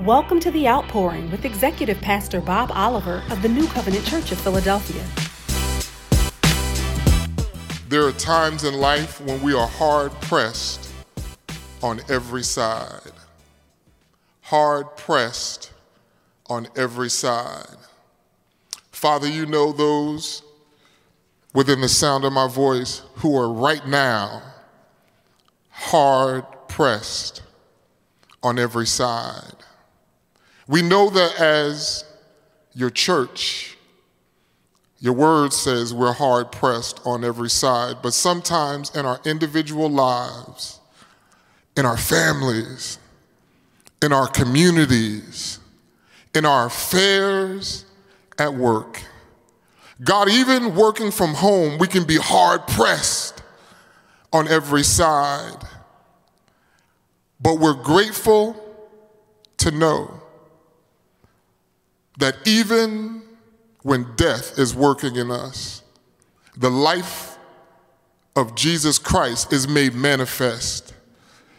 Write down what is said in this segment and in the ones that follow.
Welcome to The Outpouring with Executive Pastor Bob Oliver of the New Covenant Church of Philadelphia. There are times in life when we are hard pressed on every side. Hard pressed on every side. Father, you know those within the sound of my voice who are right now hard pressed on every side. We know that as your church, your word says we're hard pressed on every side, but sometimes in our individual lives, in our families, in our communities, in our affairs at work, God, even working from home, we can be hard pressed on every side. But we're grateful to know that even when death is working in us, the life of Jesus Christ is made manifest.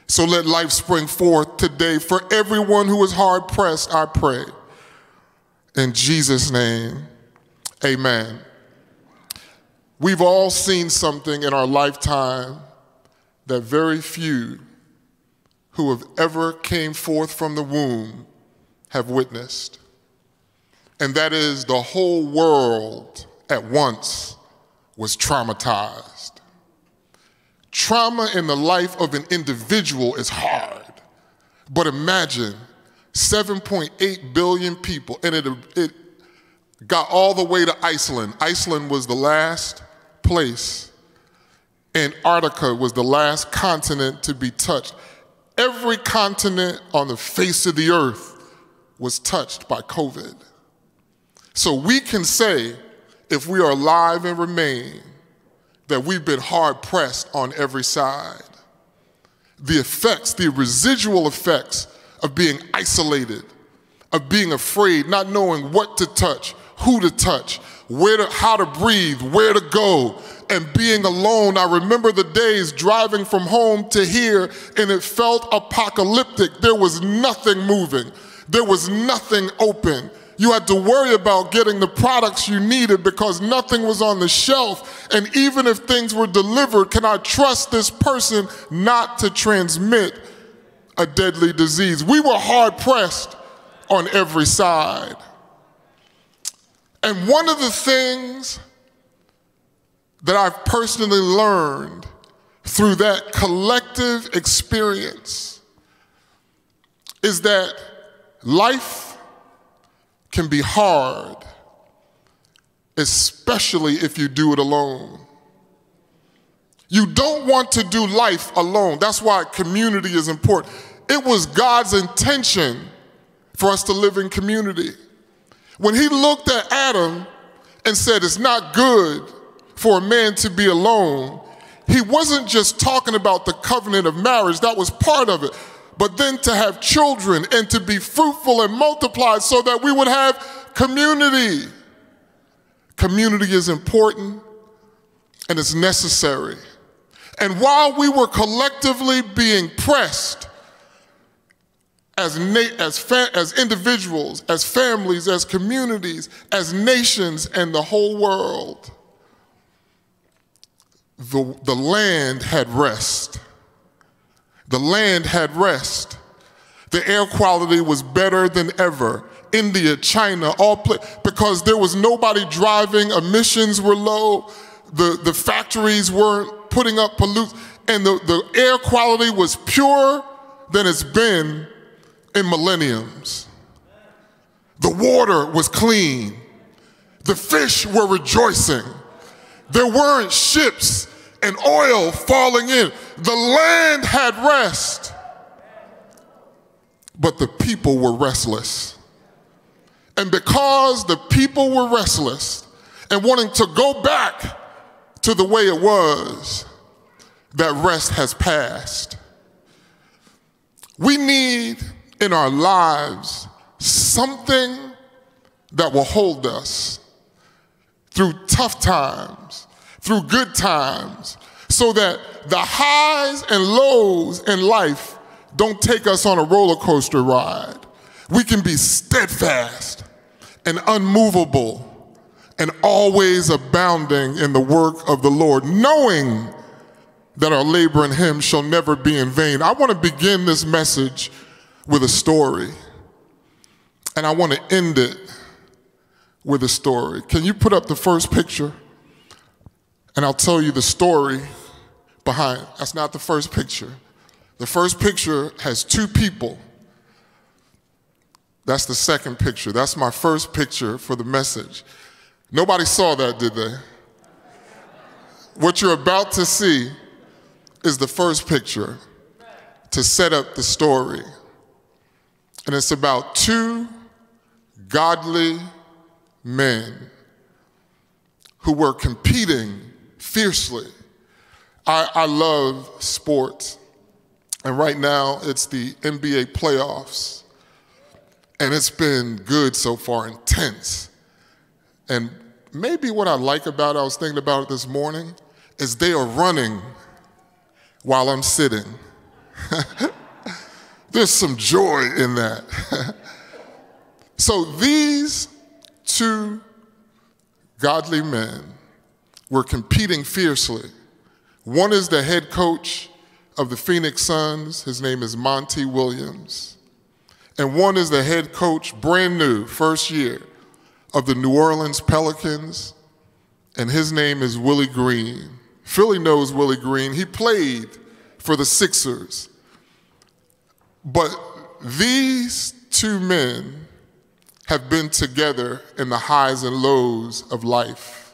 So let life spring forth today for everyone who is hard pressed, I pray. In Jesus' name, amen. We've all seen something in our lifetime that very few who have ever came forth from the womb have witnessed and that is the whole world at once was traumatized. Trauma in the life of an individual is hard, but imagine 7.8 billion people, and it, it got all the way to Iceland. Iceland was the last place, Antarctica was the last continent to be touched. Every continent on the face of the earth was touched by COVID. So we can say, if we are alive and remain, that we've been hard pressed on every side. The effects, the residual effects of being isolated, of being afraid, not knowing what to touch, who to touch, where to, how to breathe, where to go, and being alone. I remember the days driving from home to here, and it felt apocalyptic. There was nothing moving, there was nothing open. You had to worry about getting the products you needed because nothing was on the shelf. And even if things were delivered, can I trust this person not to transmit a deadly disease? We were hard pressed on every side. And one of the things that I've personally learned through that collective experience is that life can be hard, especially if you do it alone. You don't want to do life alone. That's why community is important. It was God's intention for us to live in community. When He looked at Adam and said, It's not good for a man to be alone, He wasn't just talking about the covenant of marriage, that was part of it but then to have children and to be fruitful and multiply so that we would have community. Community is important and it's necessary. And while we were collectively being pressed as, as, as individuals, as families, as communities, as nations, and the whole world, the, the land had rest. The land had rest. The air quality was better than ever. India, China, all play, because there was nobody driving, emissions were low, the, the factories weren't putting up pollutants, and the, the air quality was purer than it's been in millenniums. The water was clean. The fish were rejoicing. There weren't ships and oil falling in. The land had rest, but the people were restless. And because the people were restless and wanting to go back to the way it was, that rest has passed. We need in our lives something that will hold us through tough times, through good times, so that the highs and lows in life don't take us on a roller coaster ride. We can be steadfast and unmovable and always abounding in the work of the Lord, knowing that our labor in Him shall never be in vain. I want to begin this message with a story, and I want to end it with a story. Can you put up the first picture? And I'll tell you the story behind. That's not the first picture. The first picture has two people. That's the second picture. That's my first picture for the message. Nobody saw that, did they? What you're about to see is the first picture to set up the story. And it's about two godly men who were competing fiercely. I, I love sports, and right now it's the NBA playoffs, and it's been good so far, intense. And maybe what I like about it, I was thinking about it this morning, is they are running while I'm sitting. There's some joy in that. so these two godly men were competing fiercely. One is the head coach of the Phoenix Suns, his name is Monty Williams. And one is the head coach, brand new, first year, of the New Orleans Pelicans, and his name is Willie Green. Philly knows Willie Green. He played for the Sixers. But these two men have been together in the highs and lows of life.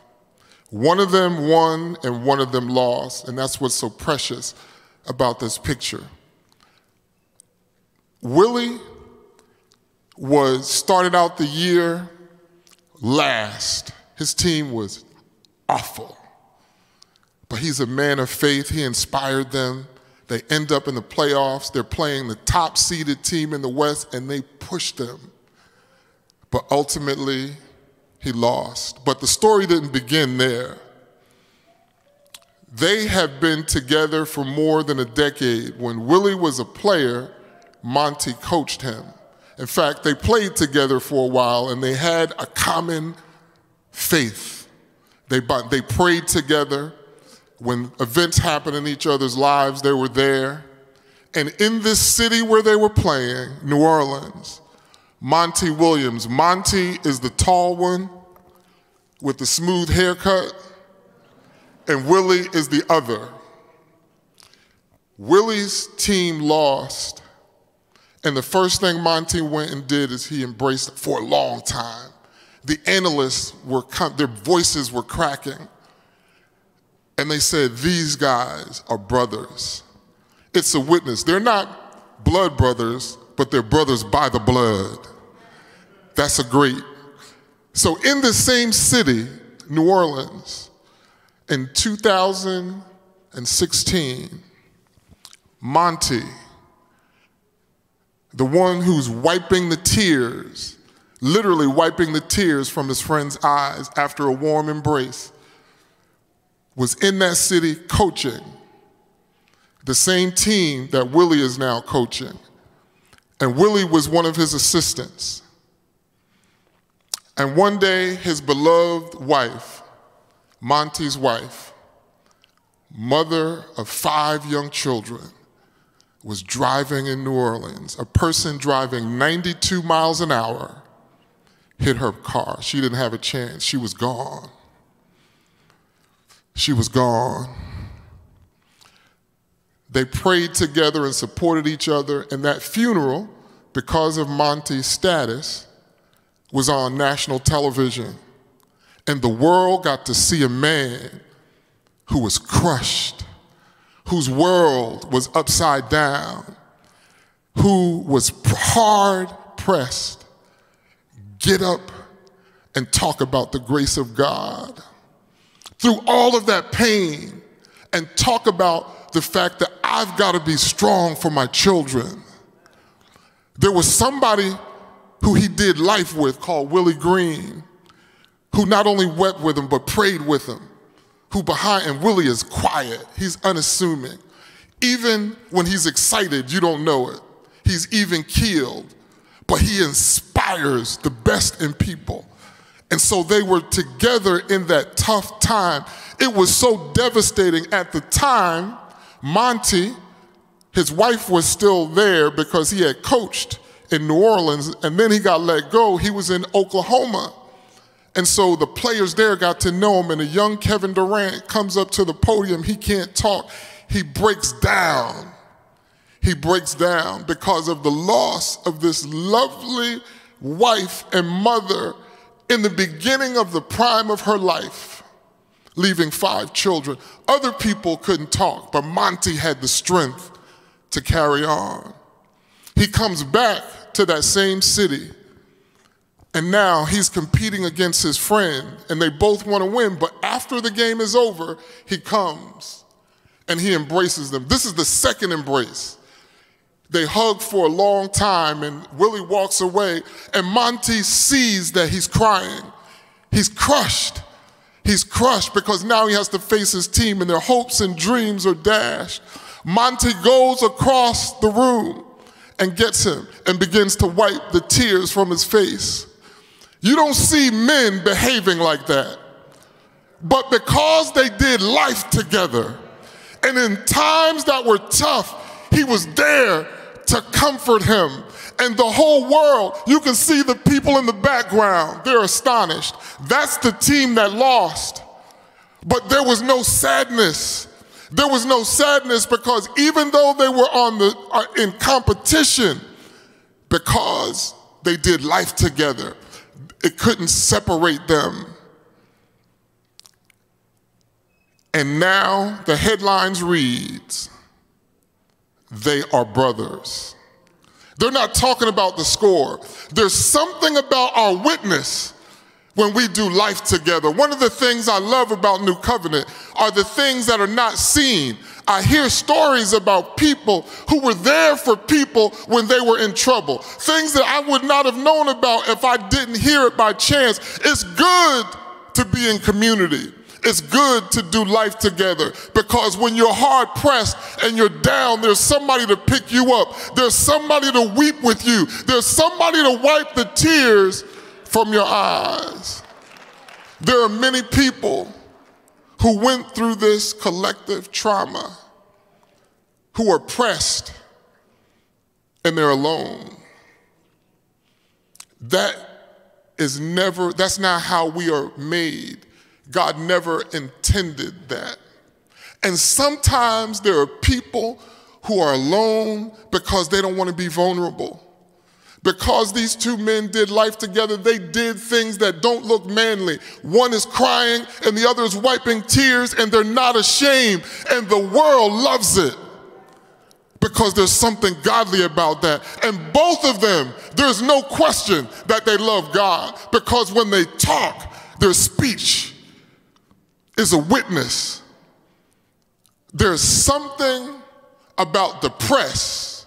One of them won and one of them lost, and that's what's so precious about this picture. Willie was started out the year last. His team was awful. But he's a man of faith. He inspired them. They end up in the playoffs. They're playing the top seeded team in the West, and they push them. But ultimately, he lost. But the story didn't begin there. They have been together for more than a decade. When Willie was a player, Monty coached him. In fact, they played together for a while and they had a common faith. They, they prayed together. When events happened in each other's lives, they were there. And in this city where they were playing, New Orleans, Monty Williams, Monty is the tall one with the smooth haircut, and Willie is the other. Willie's team lost and the first thing Monty went and did is he embraced for a long time. The analysts were, their voices were cracking. And they said, These guys are brothers. It's a witness. They're not blood brothers, but they're brothers by the blood. That's a great. So, in the same city, New Orleans, in 2016, Monty the one who's wiping the tears, literally wiping the tears from his friend's eyes after a warm embrace, was in that city coaching the same team that Willie is now coaching. And Willie was one of his assistants. And one day, his beloved wife, Monty's wife, mother of five young children, was driving in New Orleans. A person driving 92 miles an hour hit her car. She didn't have a chance. She was gone. She was gone. They prayed together and supported each other, and that funeral, because of Monty's status, was on national television. And the world got to see a man who was crushed whose world was upside down, who was hard pressed, get up and talk about the grace of God. Through all of that pain, and talk about the fact that I've got to be strong for my children. There was somebody who he did life with called Willie Green, who not only wept with him, but prayed with him who behind, and Willie is quiet, he's unassuming. Even when he's excited, you don't know it. He's even keeled. but he inspires the best in people. And so they were together in that tough time. It was so devastating at the time. Monty, his wife was still there because he had coached in New Orleans and then he got let go. He was in Oklahoma. And so the players there got to know him, and a young Kevin Durant comes up to the podium. He can't talk. He breaks down. He breaks down because of the loss of this lovely wife and mother in the beginning of the prime of her life, leaving five children. Other people couldn't talk, but Monty had the strength to carry on. He comes back to that same city, and now he's competing against his friend, and they both want to win. But after the game is over, he comes and he embraces them. This is the second embrace. They hug for a long time, and Willie walks away, and Monty sees that he's crying. He's crushed. He's crushed because now he has to face his team, and their hopes and dreams are dashed. Monty goes across the room and gets him and begins to wipe the tears from his face. You don't see men behaving like that. But because they did life together, and in times that were tough, he was there to comfort him. And the whole world, you can see the people in the background, they're astonished. That's the team that lost. But there was no sadness. There was no sadness because even though they were on the uh, in competition, because they did life together, it couldn't separate them. And now the headlines reads, they are brothers. They're not talking about the score. There's something about our witness when we do life together. One of the things I love about New Covenant are the things that are not seen. I hear stories about people who were there for people when they were in trouble. Things that I would not have known about if I didn't hear it by chance. It's good to be in community. It's good to do life together because when you're hard pressed and you're down, there's somebody to pick you up. There's somebody to weep with you. There's somebody to wipe the tears from your eyes. There are many people who went through this collective trauma who are pressed and they're alone. That is never, that's not how we are made. God never intended that. And sometimes there are people who are alone because they don't want to be vulnerable. Because these two men did life together, they did things that don't look manly. One is crying and the other is wiping tears, and they're not ashamed, and the world loves it because there's something godly about that. And both of them, there's no question that they love God because when they talk, their speech is a witness. There's something about the press,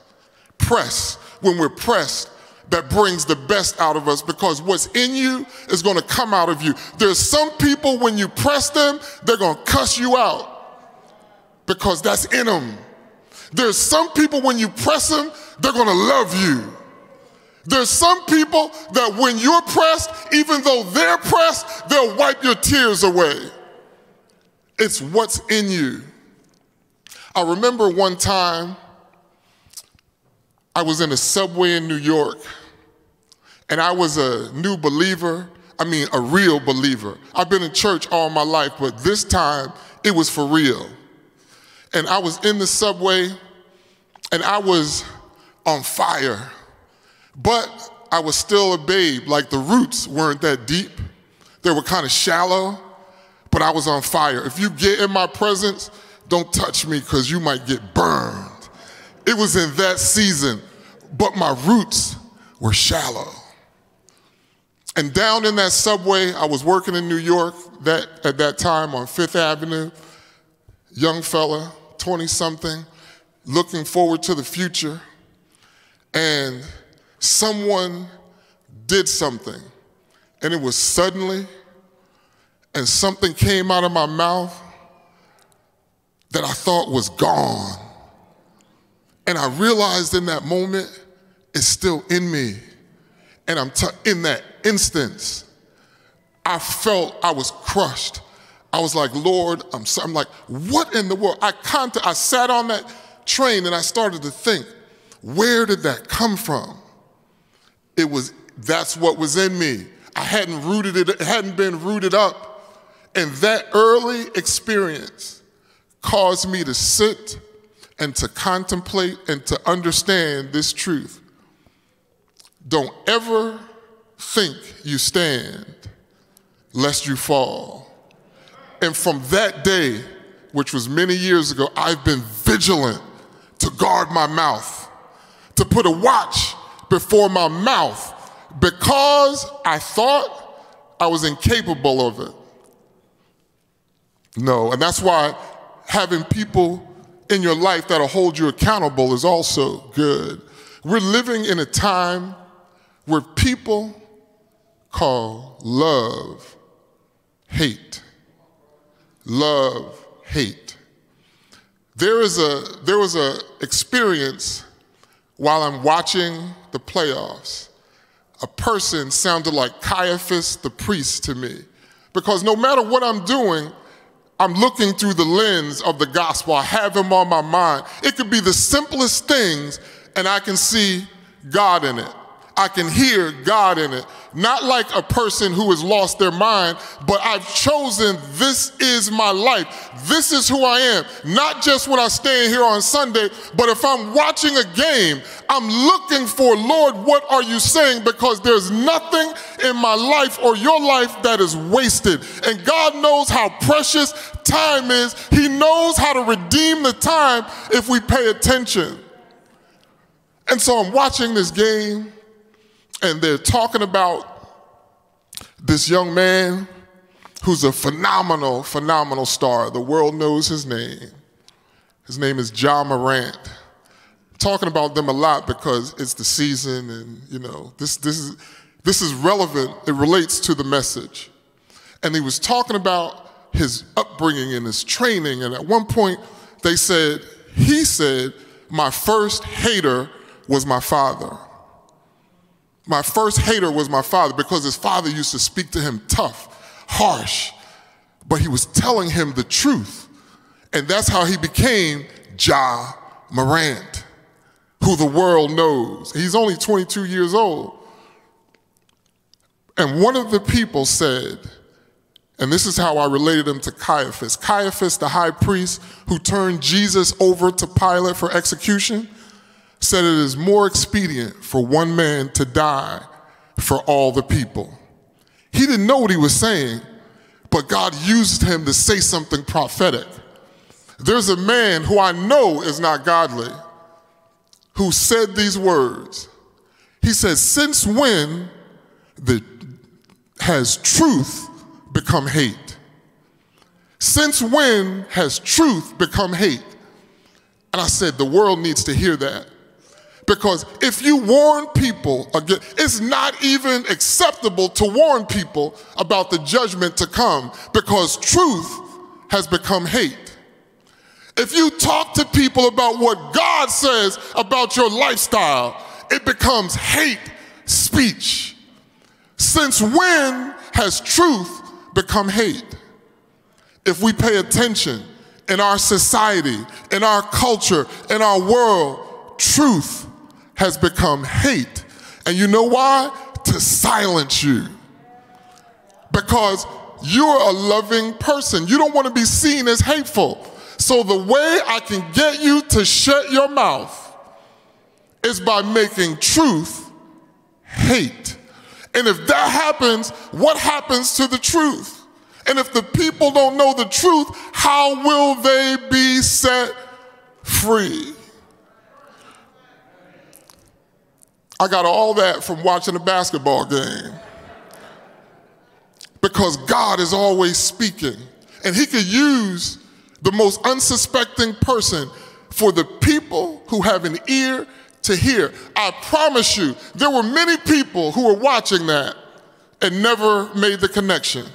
press, when we're pressed, that brings the best out of us because what's in you is going to come out of you. There's some people, when you press them, they're going to cuss you out because that's in them. There's some people, when you press them, they're going to love you. There's some people that when you're pressed, even though they're pressed, they'll wipe your tears away. It's what's in you. I remember one time I was in a subway in New York and I was a new believer. I mean, a real believer. I've been in church all my life, but this time it was for real. And I was in the subway and I was on fire, but I was still a babe. Like the roots weren't that deep, they were kind of shallow but I was on fire. If you get in my presence, don't touch me because you might get burned. It was in that season, but my roots were shallow. And down in that subway, I was working in New York that, at that time on Fifth Avenue, young fella, 20 something, looking forward to the future. And someone did something, and it was suddenly and something came out of my mouth that I thought was gone. And I realized in that moment, it's still in me. And I'm t- in that instance, I felt I was crushed. I was like, Lord, I'm, so, I'm like, what in the world? I, cont- I sat on that train and I started to think, where did that come from? It was, that's what was in me. I hadn't rooted it, it hadn't been rooted up. And that early experience caused me to sit and to contemplate and to understand this truth. Don't ever think you stand lest you fall. And from that day, which was many years ago, I've been vigilant to guard my mouth, to put a watch before my mouth because I thought I was incapable of it. No, and that's why having people in your life that'll hold you accountable is also good. We're living in a time where people call love hate. Love hate. There is a there was a experience while I'm watching the playoffs. A person sounded like Caiaphas the priest to me. Because no matter what I'm doing, I'm looking through the lens of the gospel. I have him on my mind. It could be the simplest things, and I can see God in it. I can hear God in it. Not like a person who has lost their mind, but I've chosen this is my life. This is who I am. Not just when I stand here on Sunday, but if I'm watching a game, I'm looking for, Lord, what are you saying? Because there's nothing in my life or your life that is wasted. And God knows how precious time is. He knows how to redeem the time if we pay attention. And so I'm watching this game and they're talking about this young man who's a phenomenal, phenomenal star. The world knows his name. His name is Ja Morant. talking about them a lot because it's the season and you know, this this is this is relevant. It relates to the message. And he was talking about his upbringing and his training. And at one point they said, he said, my first hater was my father. My first hater was my father because his father used to speak to him tough, harsh, but he was telling him the truth. And that's how he became Ja Morant, who the world knows. He's only 22 years old. And one of the people said, and this is how I related him to Caiaphas Caiaphas, the high priest who turned Jesus over to Pilate for execution said it is more expedient for one man to die for all the people. He didn't know what he was saying, but God used him to say something prophetic. There's a man who I know is not godly who said these words. He says, Since when the, has truth become hate? Since when has truth become hate? And I said, The world needs to hear that. Because if you warn people, again, it's not even acceptable to warn people about the judgment to come because truth has become hate. If you talk to people about what God says about your lifestyle, it becomes hate speech. Since when has truth become hate? If we pay attention in our society, in our culture, in our world, truth has become hate. And you know why? To silence you. Because you're a loving person. You don't want to be seen as hateful. So the way I can get you to shut your mouth is by making truth hate. And if that happens, what happens to the truth? And if the people don't know the truth, how will they be set free? I got all that from watching a basketball game. Because God is always speaking, and He could use the most unsuspecting person for the people who have an ear to hear. I promise you, there were many people who were watching that and never made the connection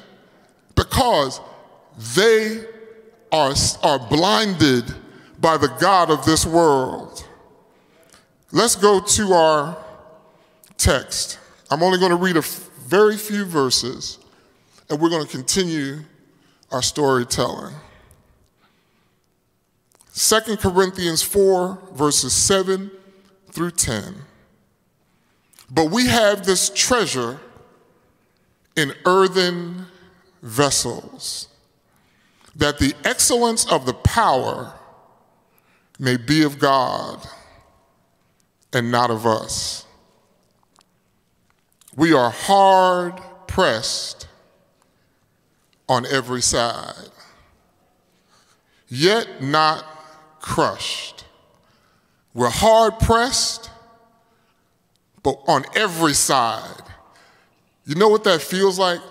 because they are, are blinded by the God of this world. Let's go to our text. I'm only going to read a f- very few verses, and we're going to continue our storytelling. 2 Corinthians 4, verses 7 through 10. But we have this treasure in earthen vessels, that the excellence of the power may be of God and not of us. We are hard pressed on every side, yet not crushed. We're hard pressed, but on every side. You know what that feels like?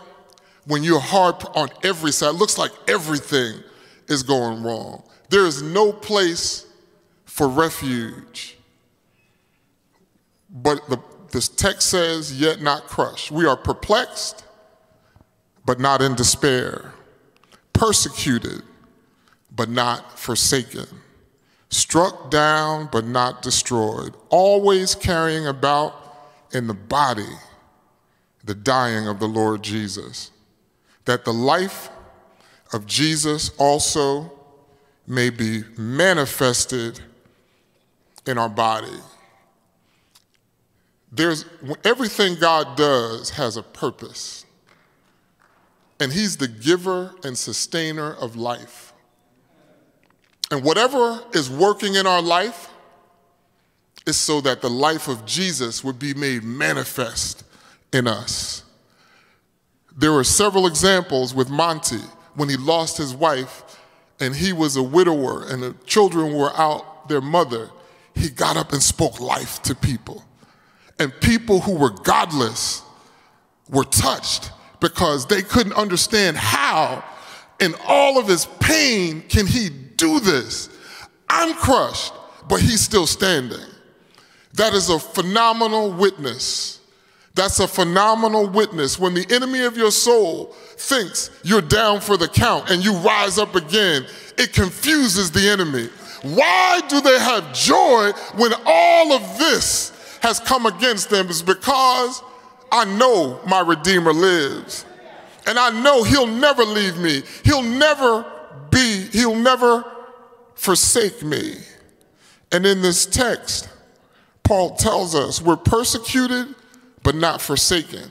When you're hard on every side, it looks like everything is going wrong. There is no place for refuge. But the, this text says, yet not crushed. We are perplexed, but not in despair, persecuted, but not forsaken, struck down, but not destroyed, always carrying about in the body the dying of the Lord Jesus, that the life of Jesus also may be manifested in our body. There's everything God does has a purpose. And he's the giver and sustainer of life. And whatever is working in our life is so that the life of Jesus would be made manifest in us. There were several examples with Monty when he lost his wife and he was a widower and the children were out their mother. He got up and spoke life to people. And people who were godless were touched because they couldn't understand how, in all of his pain, can he do this? I'm crushed, but he's still standing. That is a phenomenal witness. That's a phenomenal witness. When the enemy of your soul thinks you're down for the count and you rise up again, it confuses the enemy. Why do they have joy when all of this has come against them is because I know my Redeemer lives. And I know He'll never leave me. He'll never be, He'll never forsake me. And in this text, Paul tells us we're persecuted but not forsaken.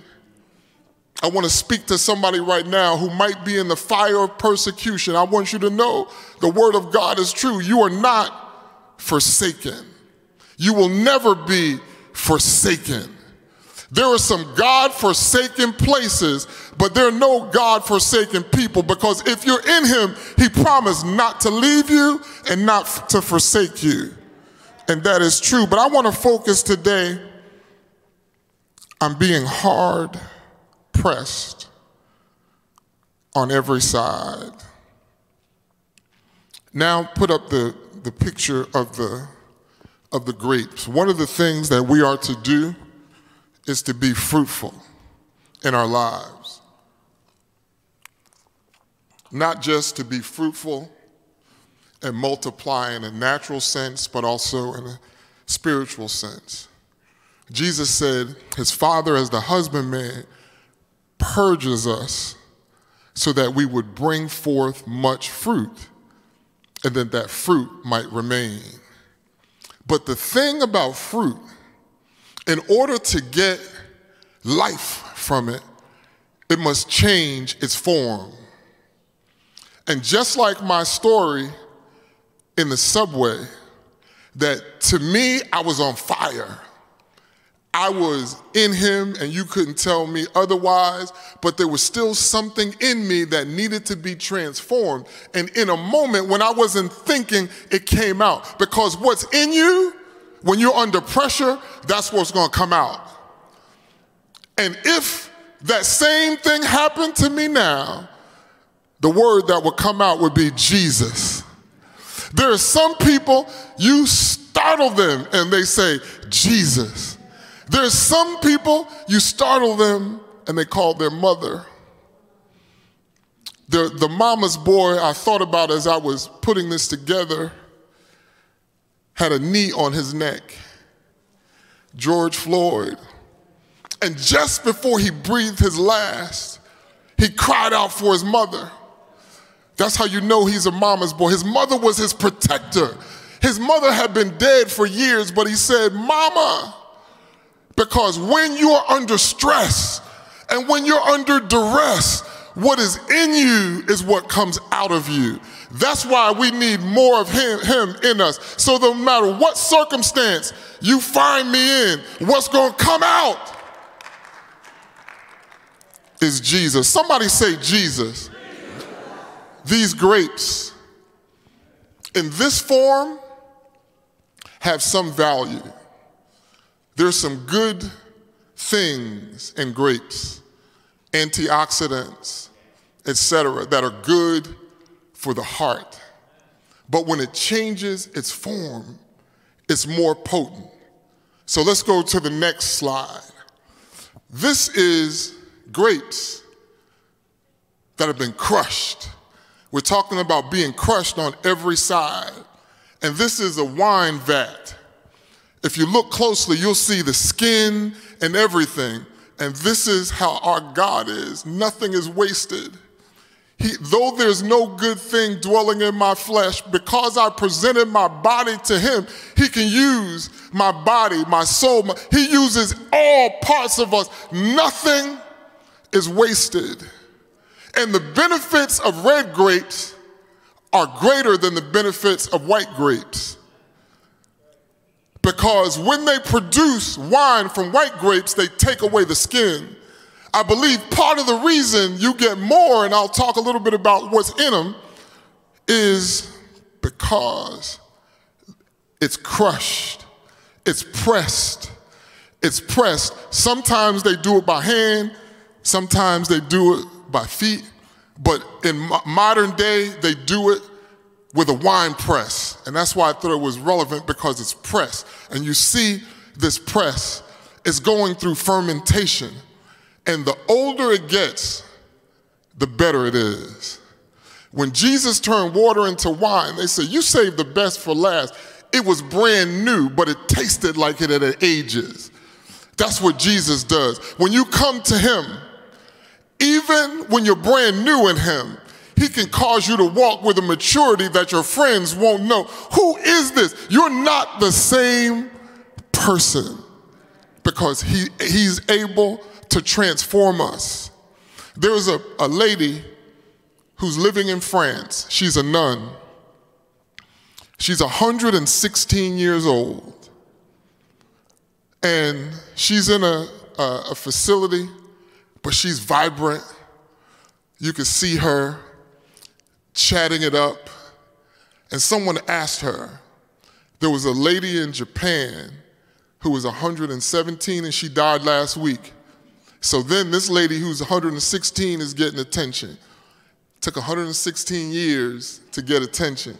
I want to speak to somebody right now who might be in the fire of persecution. I want you to know the word of God is true. You are not forsaken. You will never be forsaken. There are some God forsaken places, but there are no God forsaken people because if you're in Him, He promised not to leave you and not to forsake you. And that is true. But I want to focus today on being hard pressed on every side. Now, put up the, the picture of the of the grapes. One of the things that we are to do is to be fruitful in our lives. Not just to be fruitful and multiply in a natural sense, but also in a spiritual sense. Jesus said his Father, as the husbandman, purges us so that we would bring forth much fruit and that that fruit might remain. But the thing about fruit, in order to get life from it, it must change its form. And just like my story in the subway, that to me, I was on fire. I was in him and you couldn't tell me otherwise, but there was still something in me that needed to be transformed. And in a moment when I wasn't thinking, it came out. Because what's in you, when you're under pressure, that's what's gonna come out. And if that same thing happened to me now, the word that would come out would be Jesus. There are some people, you startle them and they say, Jesus. There's some people, you startle them and they call their mother. The, the mama's boy I thought about as I was putting this together had a knee on his neck. George Floyd And just before he breathed his last, he cried out for his mother. That's how you know he's a mama's boy. His mother was his protector. His mother had been dead for years, but he said, Mama, because when you are under stress and when you're under duress, what is in you is what comes out of you. That's why we need more of him, him in us. So no matter what circumstance you find me in, what's going to come out is Jesus. Somebody say Jesus. Jesus. These grapes in this form have some value. There's some good things in grapes, antioxidants, etc., that are good for the heart. But when it changes its form, it's more potent. So let's go to the next slide. This is grapes that have been crushed. We're talking about being crushed on every side. And this is a wine vat. If you look closely, you'll see the skin and everything. And this is how our God is. Nothing is wasted. He, though there's no good thing dwelling in my flesh, because I presented my body to him, he can use my body, my soul. My, he uses all parts of us. Nothing is wasted. And the benefits of red grapes are greater than the benefits of white grapes. Because when they produce wine from white grapes, they take away the skin I believe part of the reason you get more, and I'll talk a little bit about what's in them, is because it's crushed, it's pressed, it's pressed. Sometimes they do it by hand, sometimes they do it by feet, but in modern day, they do it with a wine press. And that's why I thought it was relevant because it's pressed. And you see this press is going through fermentation. And the older it gets, the better it is. When Jesus turned water into wine, they said, You saved the best for last. It was brand new, but it tasted like it had ages. That's what Jesus does. When you come to Him, even when you're brand new in Him, He can cause you to walk with a maturity that your friends won't know. Who is this? You're not the same person because he, He's able to transform us. There's a, a lady who's living in France. She's a nun. She's 116 years old. And she's in a, a, a facility, but she's vibrant. You can see her chatting it up. And someone asked her, there was a lady in Japan who was 117 and she died last week. So then this lady who's 116 is getting attention. It took 116 years to get attention.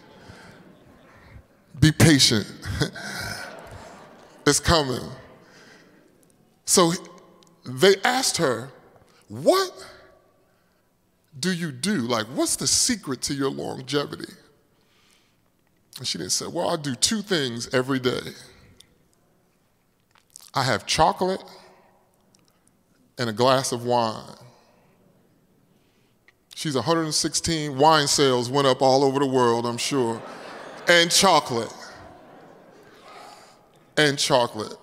Be patient. it's coming. So they asked her, What do you do? Like, what's the secret to your longevity? And she didn't say, Well, I do two things every day I have chocolate and a glass of wine. She's 116. Wine sales went up all over the world, I'm sure. and chocolate. And chocolate.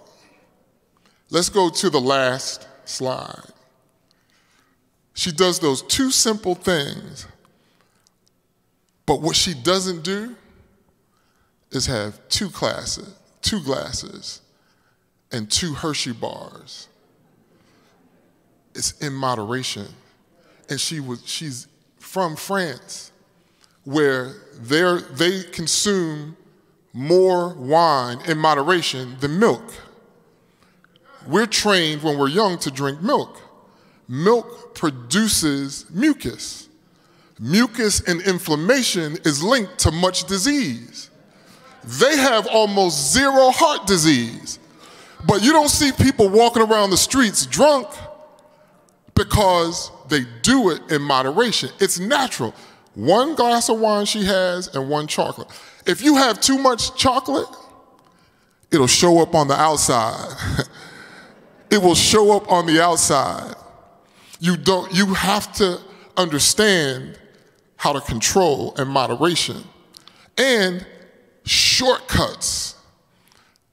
Let's go to the last slide. She does those two simple things, but what she doesn't do is have two classes, two glasses, and two Hershey bars it's in moderation. And she was, she's from France, where they they consume more wine in moderation than milk. We're trained when we're young to drink milk. Milk produces mucus. Mucus and inflammation is linked to much disease. They have almost zero heart disease. But you don't see people walking around the streets drunk because they do it in moderation. It's natural. One glass of wine she has and one chocolate. If you have too much chocolate, it'll show up on the outside. it will show up on the outside. You don't you have to understand how to control and moderation and shortcuts.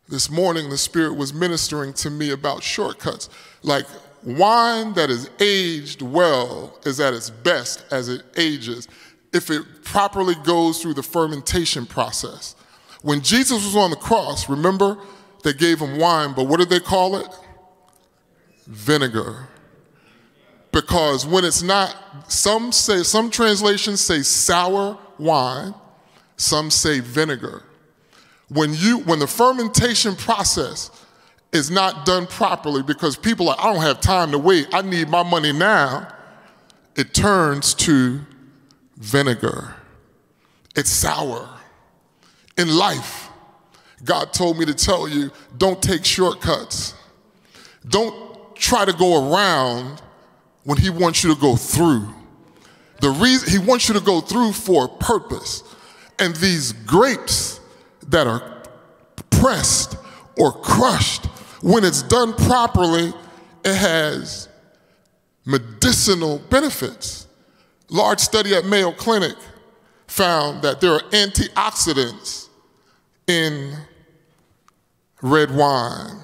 This morning the spirit was ministering to me about shortcuts. Like wine that is aged well is at its best as it ages if it properly goes through the fermentation process. When Jesus was on the cross, remember they gave him wine, but what did they call it? Vinegar. Because when it's not, some say, some translations say sour wine, some say vinegar. When you, when the fermentation process is not done properly because people are, I don't have time to wait, I need my money now, it turns to vinegar. It's sour. In life, God told me to tell you don't take shortcuts. Don't try to go around when He wants you to go through. The reason He wants you to go through for a purpose. And these grapes that are pressed or crushed, when it's done properly, it has medicinal benefits. Large study at Mayo Clinic found that there are antioxidants in red wine.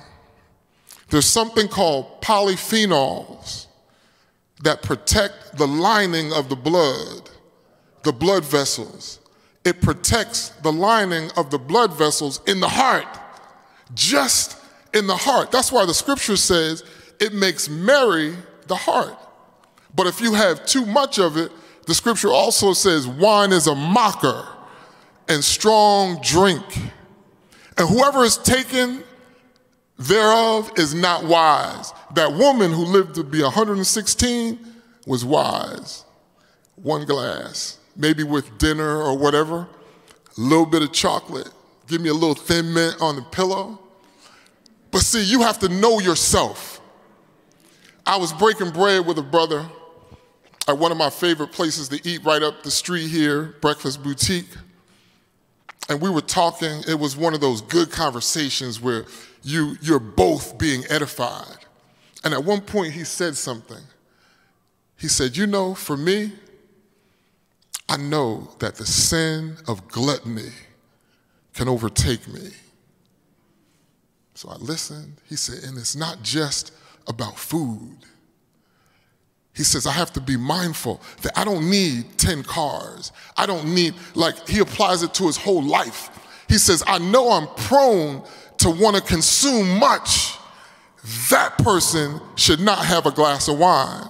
There's something called polyphenols that protect the lining of the blood, the blood vessels. It protects the lining of the blood vessels in the heart, just in the heart. That's why the scripture says it makes merry the heart. But if you have too much of it, the scripture also says wine is a mocker and strong drink. And whoever is taken thereof is not wise. That woman who lived to be 116 was wise. One glass, maybe with dinner or whatever, a little bit of chocolate, give me a little thin mint on the pillow. But see, you have to know yourself. I was breaking bread with a brother at one of my favorite places to eat right up the street here, Breakfast Boutique. And we were talking, it was one of those good conversations where you, you're both being edified. And at one point, he said something. He said, You know, for me, I know that the sin of gluttony can overtake me. So I listened. He said, And it's not just about food. He says, I have to be mindful that I don't need 10 cars. I don't need, like, he applies it to his whole life. He says, I know I'm prone to want to consume much, that person should not have a glass of wine.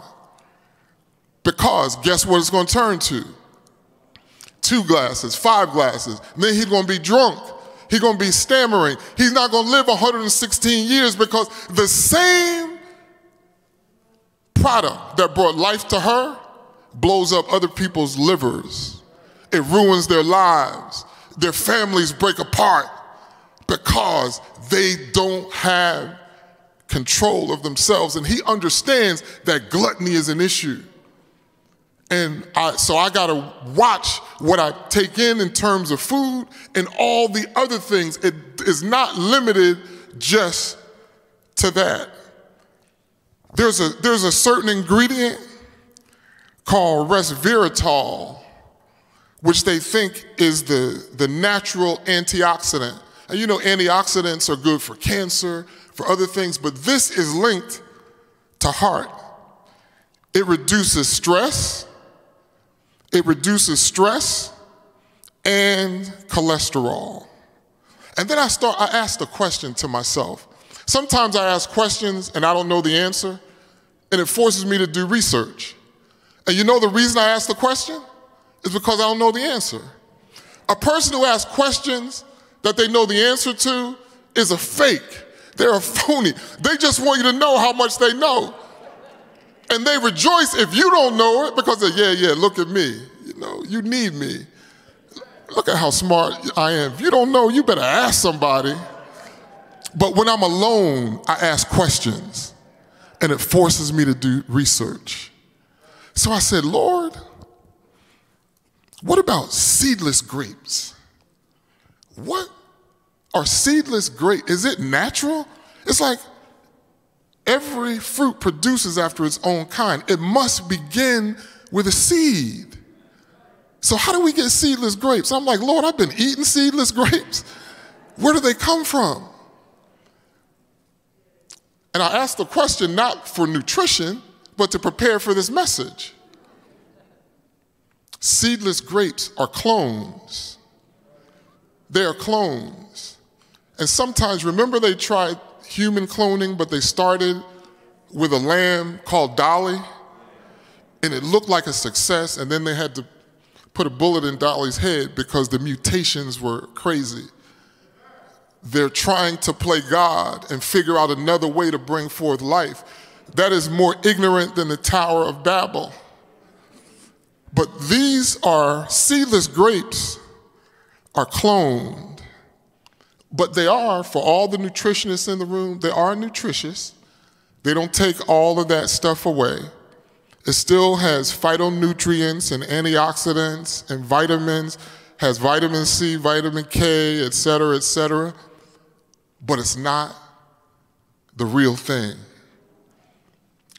Because guess what it's going to turn to? Two glasses, five glasses. And Then he's going to be drunk. He's going to be stammering. He's not going to live 116 years because the same product that brought life to her blows up other people's livers. It ruins their lives. Their families break apart because they don't have control of themselves. And he understands that gluttony is an issue. And I, so I got to watch what I take in in terms of food and all the other things. It is not limited just to that. There's a, there's a certain ingredient called resveratrol, which they think is the, the natural antioxidant and you know, antioxidants are good for cancer, for other things, but this is linked to heart. It reduces stress, it reduces stress and cholesterol. And then I start, I ask the question to myself. Sometimes I ask questions and I don't know the answer, and it forces me to do research. And you know the reason I ask the question is because I don't know the answer. A person who asks questions that they know the answer to is a fake. They're a phony. They just want you to know how much they know. And they rejoice if you don't know it because they, yeah, yeah, look at me. You know, you need me. Look at how smart I am. If you don't know, you better ask somebody. But when I'm alone, I ask questions and it forces me to do research. So I said, Lord, what about seedless grapes? What are seedless grapes? Is it natural? It's like, every fruit produces after its own kind. It must begin with a seed. So, how do we get seedless grapes? I'm like, Lord, I've been eating seedless grapes. Where do they come from? And I asked the question not for nutrition, but to prepare for this message. Seedless grapes are clones. They are clones. And sometimes, remember, they tried human cloning, but they started with a lamb called Dolly, and it looked like a success, and then they had to put a bullet in Dolly's head because the mutations were crazy. They're trying to play God and figure out another way to bring forth life. That is more ignorant than the Tower of Babel. But these are seedless grapes, are cloned. But they are, for all the nutritionists in the room, they are nutritious. They don't take all of that stuff away. It still has phytonutrients and antioxidants and vitamins, has vitamin C, vitamin K, et cetera, et cetera. But it's not the real thing.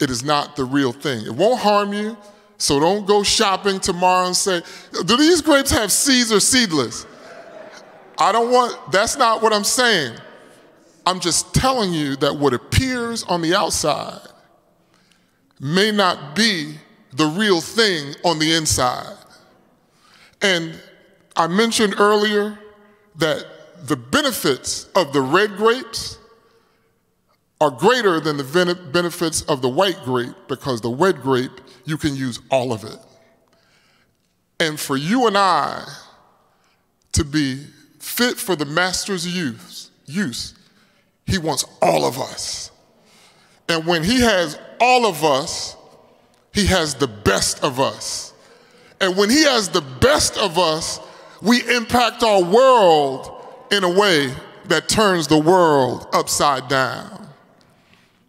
It is not the real thing. It won't harm you, so don't go shopping tomorrow and say, Do these grapes have seeds or seedless? I don't want, that's not what I'm saying. I'm just telling you that what appears on the outside may not be the real thing on the inside. And I mentioned earlier that the benefits of the red grapes are greater than the benefits of the white grape because the red grape, you can use all of it. And for you and I to be fit for the master's use, use, he wants all of us. And when he has all of us, he has the best of us. And when he has the best of us, we impact our world in a way that turns the world upside down.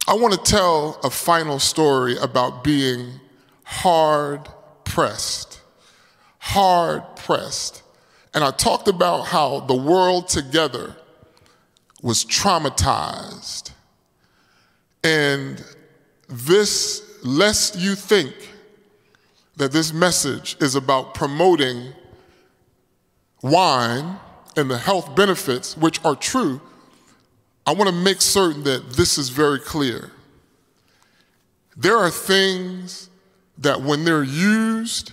I want to tell a final story about being hard pressed. Hard pressed. And I talked about how the world together was traumatized. And this, lest you think that this message is about promoting wine and the health benefits, which are true, I want to make certain that this is very clear. There are things that, when they're used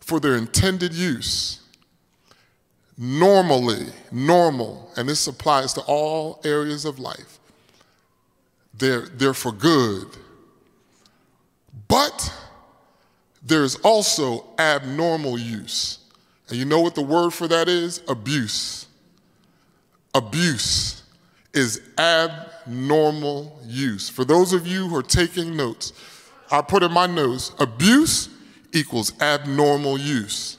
for their intended use, normally, normal, and this applies to all areas of life, they're, they're for good. But there's also abnormal use. And you know what the word for that is? Abuse. Abuse is abnormal use. For those of you who are taking notes, I put in my notes abuse equals abnormal use.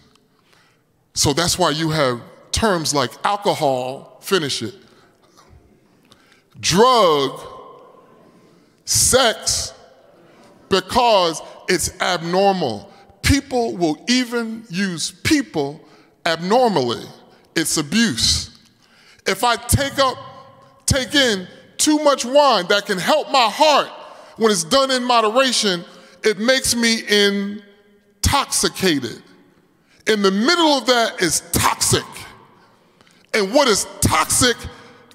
So that's why you have terms like alcohol, finish it, drug, sex, because it's abnormal people will even use people abnormally. It's abuse. If I take up, take in too much wine that can help my heart when it's done in moderation, it makes me intoxicated. In the middle of that is toxic. And what is toxic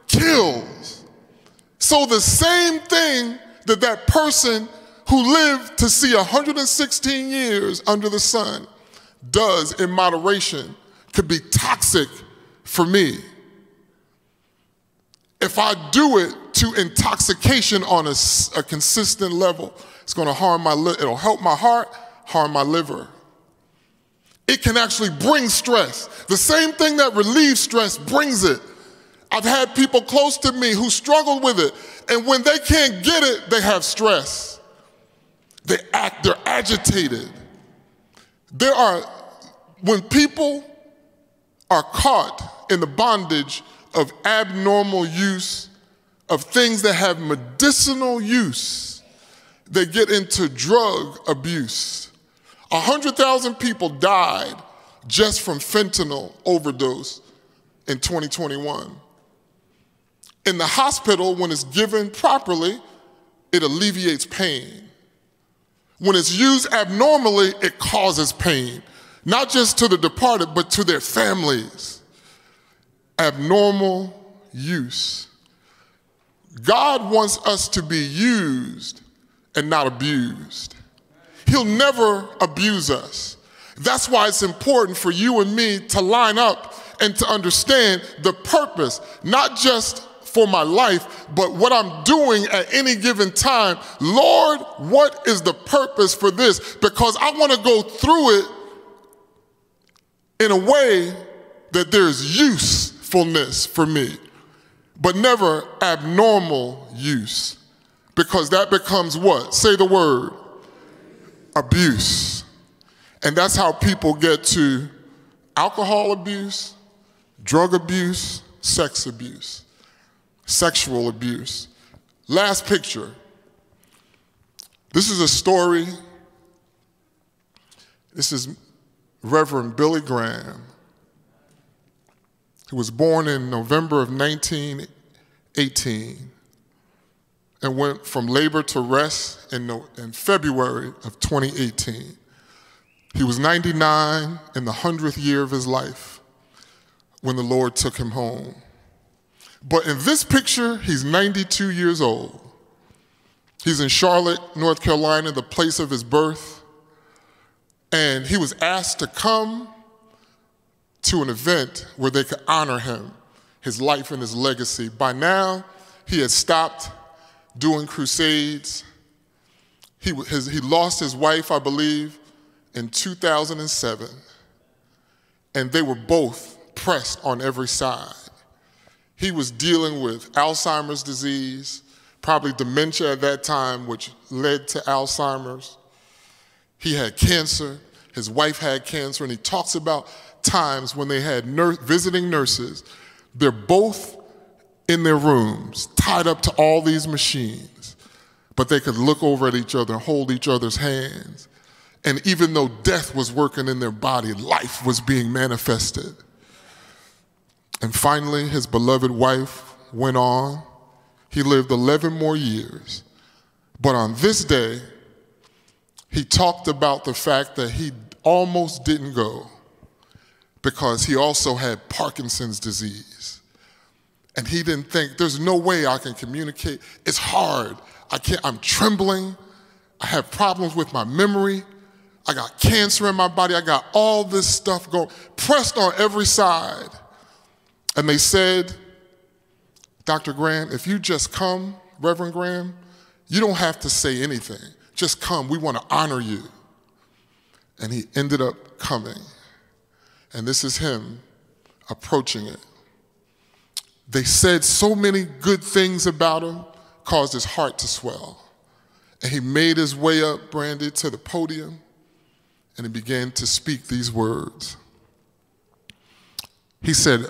kills. So the same thing that that person who lived to see 116 years under the sun does in moderation could be toxic for me. If I do it to intoxication on a, a consistent level, it's going to harm my it'll help my heart, harm my liver. It can actually bring stress. The same thing that relieves stress brings it. I've had people close to me who struggle with it, and when they can't get it, they have stress. They act, they're agitated. There are, when people are caught in the bondage of abnormal use of things that have medicinal use, they get into drug abuse. 100,000 people died just from fentanyl overdose in 2021. In the hospital, when it's given properly, it alleviates pain. When it's used abnormally, it causes pain, not just to the departed, but to their families. Abnormal use. God wants us to be used and not abused. He'll never abuse us. That's why it's important for you and me to line up and to understand the purpose, not just for my life, but what I'm doing at any given time. Lord, what is the purpose for this? Because I want to go through it in a way that there's usefulness for me, but never abnormal use. Because that becomes what? Say the word abuse. And that's how people get to alcohol abuse, drug abuse, sex abuse sexual abuse. Last picture. This is a story. This is Reverend Billy Graham, who was born in November of 1918 and went from labor to rest in, in February of 2018. He was 99 in the 100th year of his life when the Lord took him home. But in this picture, he's 92 years old. He's in Charlotte, North Carolina, the place of his birth. And he was asked to come to an event where they could honor him, his life and his legacy. By now, he had stopped doing crusades. He, his, he lost his wife, I believe, in 2007. And they were both pressed on every side. He was dealing with Alzheimer's disease, probably dementia at that time, which led to Alzheimer's. He had cancer. His wife had cancer. And he talks about times when they had nurse, visiting nurses. They're both in their rooms, tied up to all these machines, but they could look over at each other and hold each other's hands. And even though death was working in their body, life was being manifested. And finally, his beloved wife went on. He lived 11 more years. But on this day, he talked about the fact that he almost didn't go because he also had Parkinson's disease. And he didn't think, there's no way I can communicate. It's hard. I can't, I'm trembling. I have problems with my memory. I got cancer in my body. I got all this stuff going, pressed on every side. And they said, Dr. Graham, if you just come, Reverend Graham, you don't have to say anything. Just come. We want to honor you. And he ended up coming. And this is him approaching it. They said so many good things about him, caused his heart to swell. And he made his way up, Brandy, to the podium, and he began to speak these words. He said,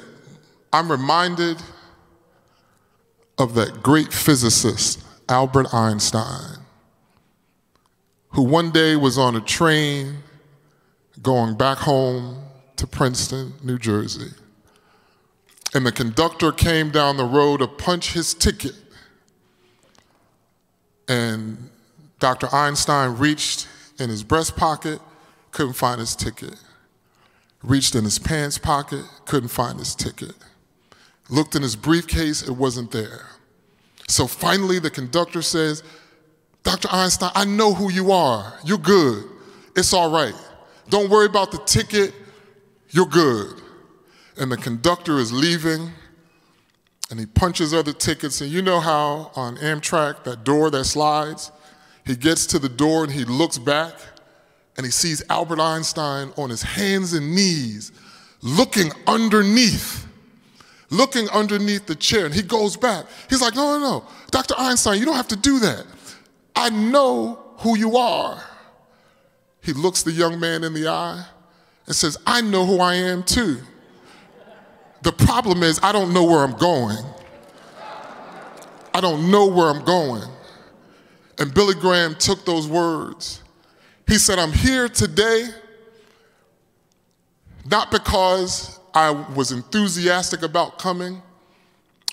I'm reminded of that great physicist, Albert Einstein, who one day was on a train going back home to Princeton, New Jersey. And the conductor came down the road to punch his ticket. And Dr. Einstein reached in his breast pocket, couldn't find his ticket. Reached in his pants pocket, couldn't find his ticket. Looked in his briefcase, it wasn't there. So finally, the conductor says, Dr. Einstein, I know who you are. You're good. It's all right. Don't worry about the ticket. You're good. And the conductor is leaving and he punches other tickets. And you know how on Amtrak, that door that slides, he gets to the door and he looks back and he sees Albert Einstein on his hands and knees looking underneath looking underneath the chair, and he goes back. He's like, No, no, no. Dr. Einstein, you don't have to do that. I know who you are. He looks the young man in the eye and says, I know who I am too. The problem is, I don't know where I'm going. I don't know where I'm going. And Billy Graham took those words. He said, I'm here today not because I was enthusiastic about coming.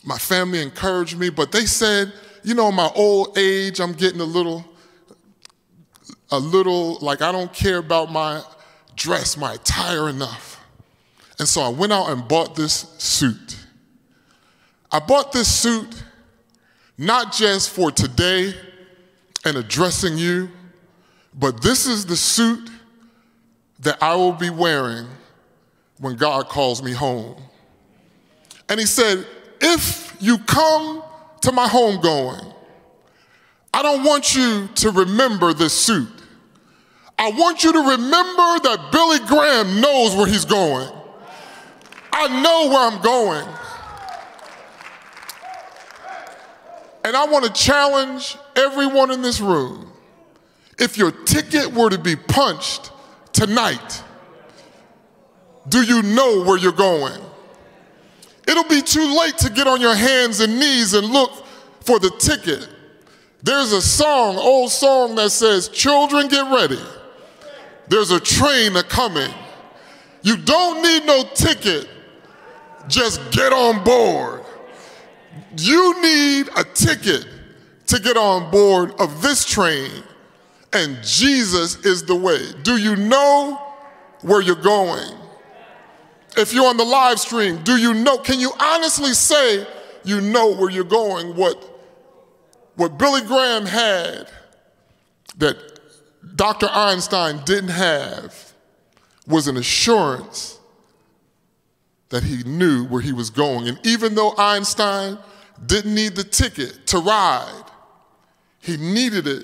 My family encouraged me, but they said, you know, my old age, I'm getting a little, a little, like I don't care about my dress, my attire enough. And so I went out and bought this suit. I bought this suit not just for today and addressing you, but this is the suit that I will be wearing when God calls me home. And he said, If you come to my homegoing, I don't want you to remember this suit. I want you to remember that Billy Graham knows where he's going. I know where I'm going. And I want to challenge everyone in this room. If your ticket were to be punched tonight, do you know where you're going? It'll be too late to get on your hands and knees and look for the ticket. There's a song, old song that says, Children, get ready. There's a train a coming. You don't need no ticket, just get on board. You need a ticket to get on board of this train, and Jesus is the way. Do you know where you're going? If you're on the live stream, do you know? Can you honestly say you know where you're going? What, what Billy Graham had that Dr. Einstein didn't have was an assurance that he knew where he was going. And even though Einstein didn't need the ticket to ride, he needed it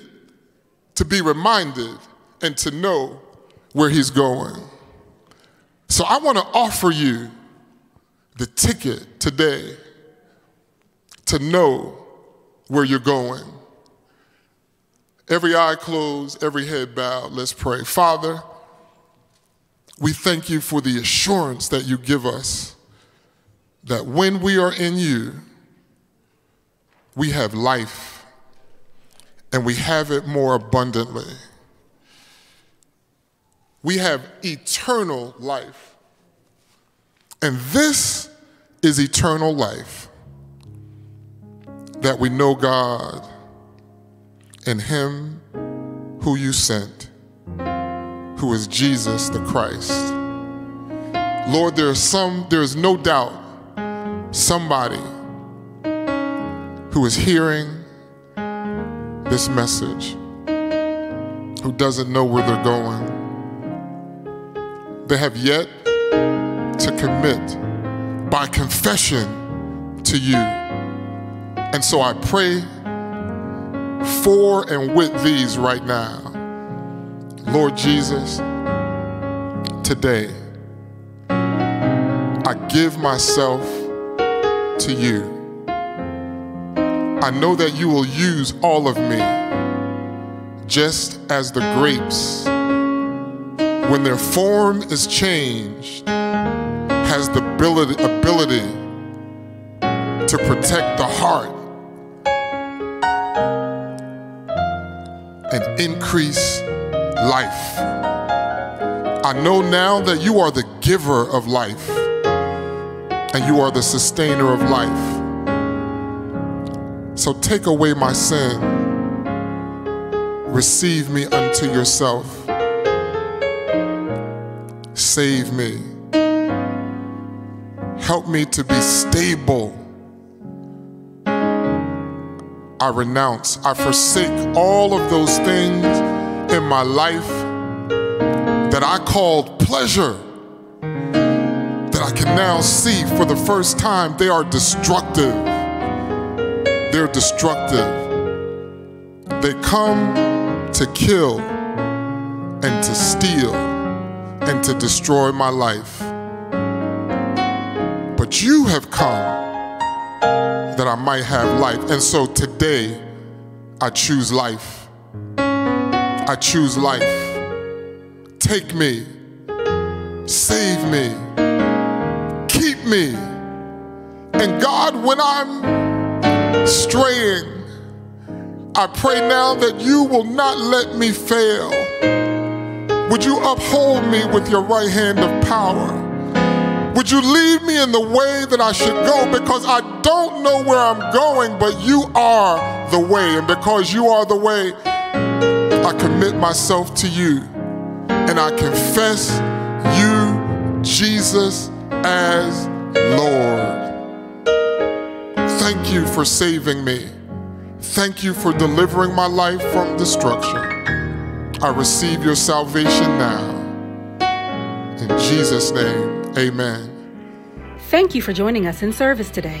to be reminded and to know where he's going. So I want to offer you the ticket today to know where you're going. Every eye closed, every head bowed. Let's pray. Father, we thank you for the assurance that you give us that when we are in you, we have life and we have it more abundantly. We have eternal life. And this is eternal life that we know God and Him who you sent, who is Jesus the Christ. Lord, there is some, there is no doubt somebody who is hearing this message who doesn't know where they're going they have yet to commit by confession to you. And so I pray for and with these right now. Lord Jesus, today I give myself to you. I know that you will use all of me just as the grapes when their form is changed, has the ability, ability to protect the heart and increase life. I know now that you are the giver of life and you are the sustainer of life. So take away my sin, receive me unto yourself save me. Help me to be stable. I renounce, I forsake all of those things in my life that I called pleasure, that I can now see for the first time they are destructive. They're destructive. They come to kill and to steal and to destroy my life. But you have come that I might have life. And so today, I choose life. I choose life. Take me, save me, keep me. And God, when I'm straying, I pray now that you will not let me fail would you uphold me with your right hand of power? Would you lead me in the way that I should go? Because I don't know where I'm going, but you are the way. And because you are the way, I commit myself to you. And I confess you, Jesus, as Lord. Thank you for saving me. Thank you for delivering my life from destruction. I receive your salvation now. In Jesus' name, amen. Thank you for joining us in service today.